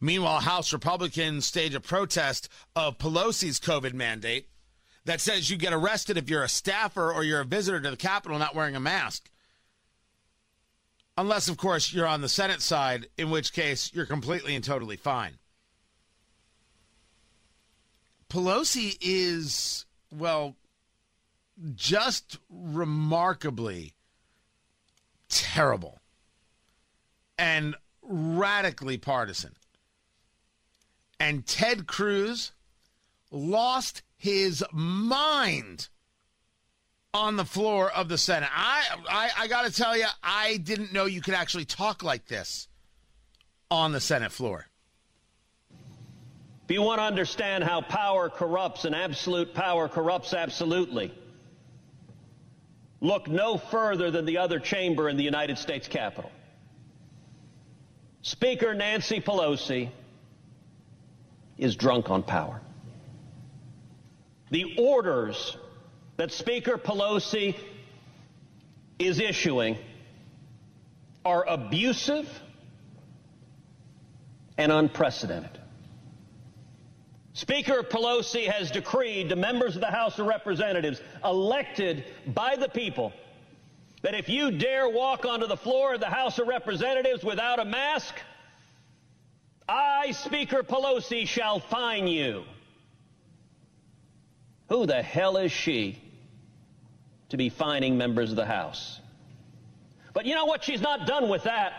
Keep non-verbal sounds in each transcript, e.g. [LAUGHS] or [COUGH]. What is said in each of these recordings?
Meanwhile, House Republicans stage a protest of Pelosi's COVID mandate that says you get arrested if you're a staffer or you're a visitor to the Capitol not wearing a mask. Unless, of course, you're on the Senate side, in which case you're completely and totally fine. Pelosi is, well, just remarkably terrible and radically partisan. And Ted Cruz lost his mind on the floor of the Senate. I I, I got to tell you, I didn't know you could actually talk like this on the Senate floor. If you want to understand how power corrupts and absolute power corrupts absolutely, look no further than the other chamber in the United States Capitol. Speaker Nancy Pelosi is drunk on power. The orders that Speaker Pelosi is issuing are abusive and unprecedented. Speaker Pelosi has decreed to members of the House of Representatives elected by the people that if you dare walk onto the floor of the House of Representatives without a mask, Speaker Pelosi, shall fine you. Who the hell is she to be fining members of the House? But you know what? She's not done with that.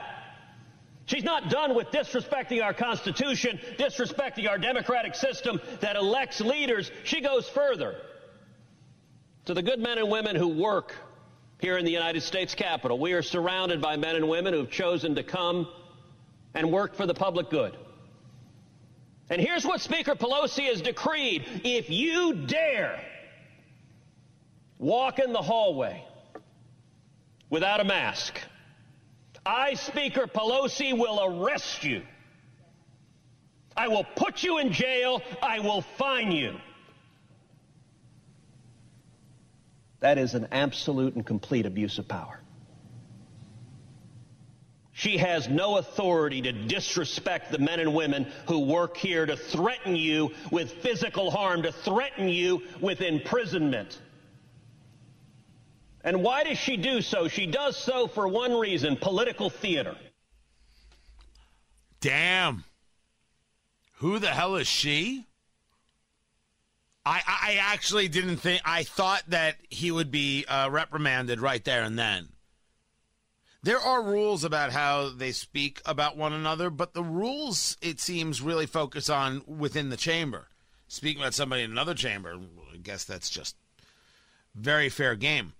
She's not done with disrespecting our Constitution, disrespecting our democratic system that elects leaders. She goes further. To the good men and women who work here in the United States Capitol, we are surrounded by men and women who have chosen to come and work for the public good. And here's what Speaker Pelosi has decreed. If you dare walk in the hallway without a mask, I, Speaker Pelosi, will arrest you. I will put you in jail. I will fine you. That is an absolute and complete abuse of power. She has no authority to disrespect the men and women who work here, to threaten you with physical harm, to threaten you with imprisonment. And why does she do so? She does so for one reason political theater. Damn. Who the hell is she? I, I actually didn't think, I thought that he would be uh, reprimanded right there and then. There are rules about how they speak about one another, but the rules, it seems, really focus on within the chamber. Speaking about somebody in another chamber, I guess that's just very fair game.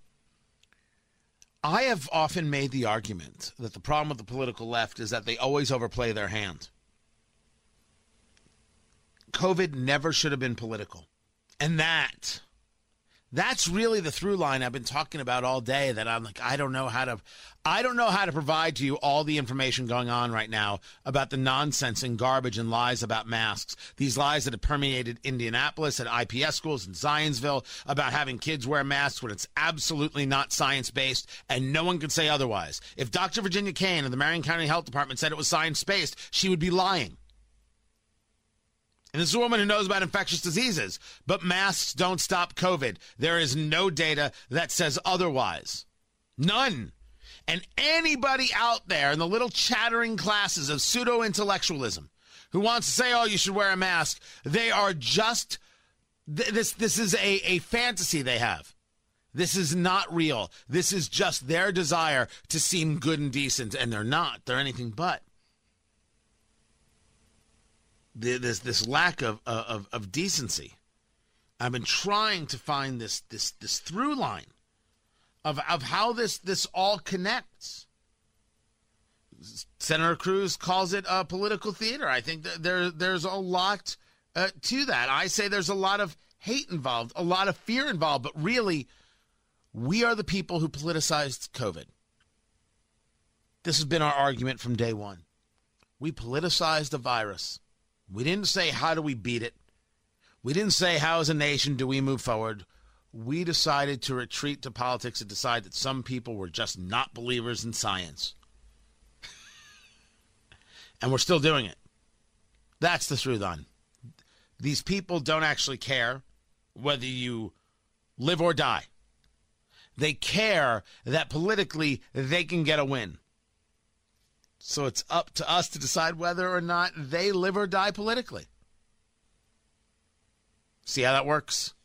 I have often made the argument that the problem with the political left is that they always overplay their hand. COVID never should have been political. And that that's really the through line I've been talking about all day that I'm like I don't know how to I don't know how to provide to you all the information going on right now about the nonsense and garbage and lies about masks. These lies that have permeated Indianapolis at IPS schools in Zionsville about having kids wear masks when it's absolutely not science based and no one can say otherwise. If Dr. Virginia Caine of the Marion County Health Department said it was science based, she would be lying. And this is a woman who knows about infectious diseases, but masks don't stop COVID. There is no data that says otherwise. None. And anybody out there in the little chattering classes of pseudo intellectualism who wants to say, oh, you should wear a mask, they are just, this, this is a, a fantasy they have. This is not real. This is just their desire to seem good and decent, and they're not. They're anything but. This this lack of, of, of decency. I've been trying to find this this this through line of of how this this all connects. Senator Cruz calls it a political theater. I think there there's a lot uh, to that. I say there's a lot of hate involved, a lot of fear involved, but really, we are the people who politicized COVID. This has been our argument from day one. We politicized the virus. We didn't say how do we beat it. We didn't say how as a nation do we move forward we decided to retreat to politics and decide that some people were just not believers in science. [LAUGHS] and we're still doing it. That's the through line. These people don't actually care whether you live or die. They care that politically they can get a win. So it's up to us to decide whether or not they live or die politically. See how that works?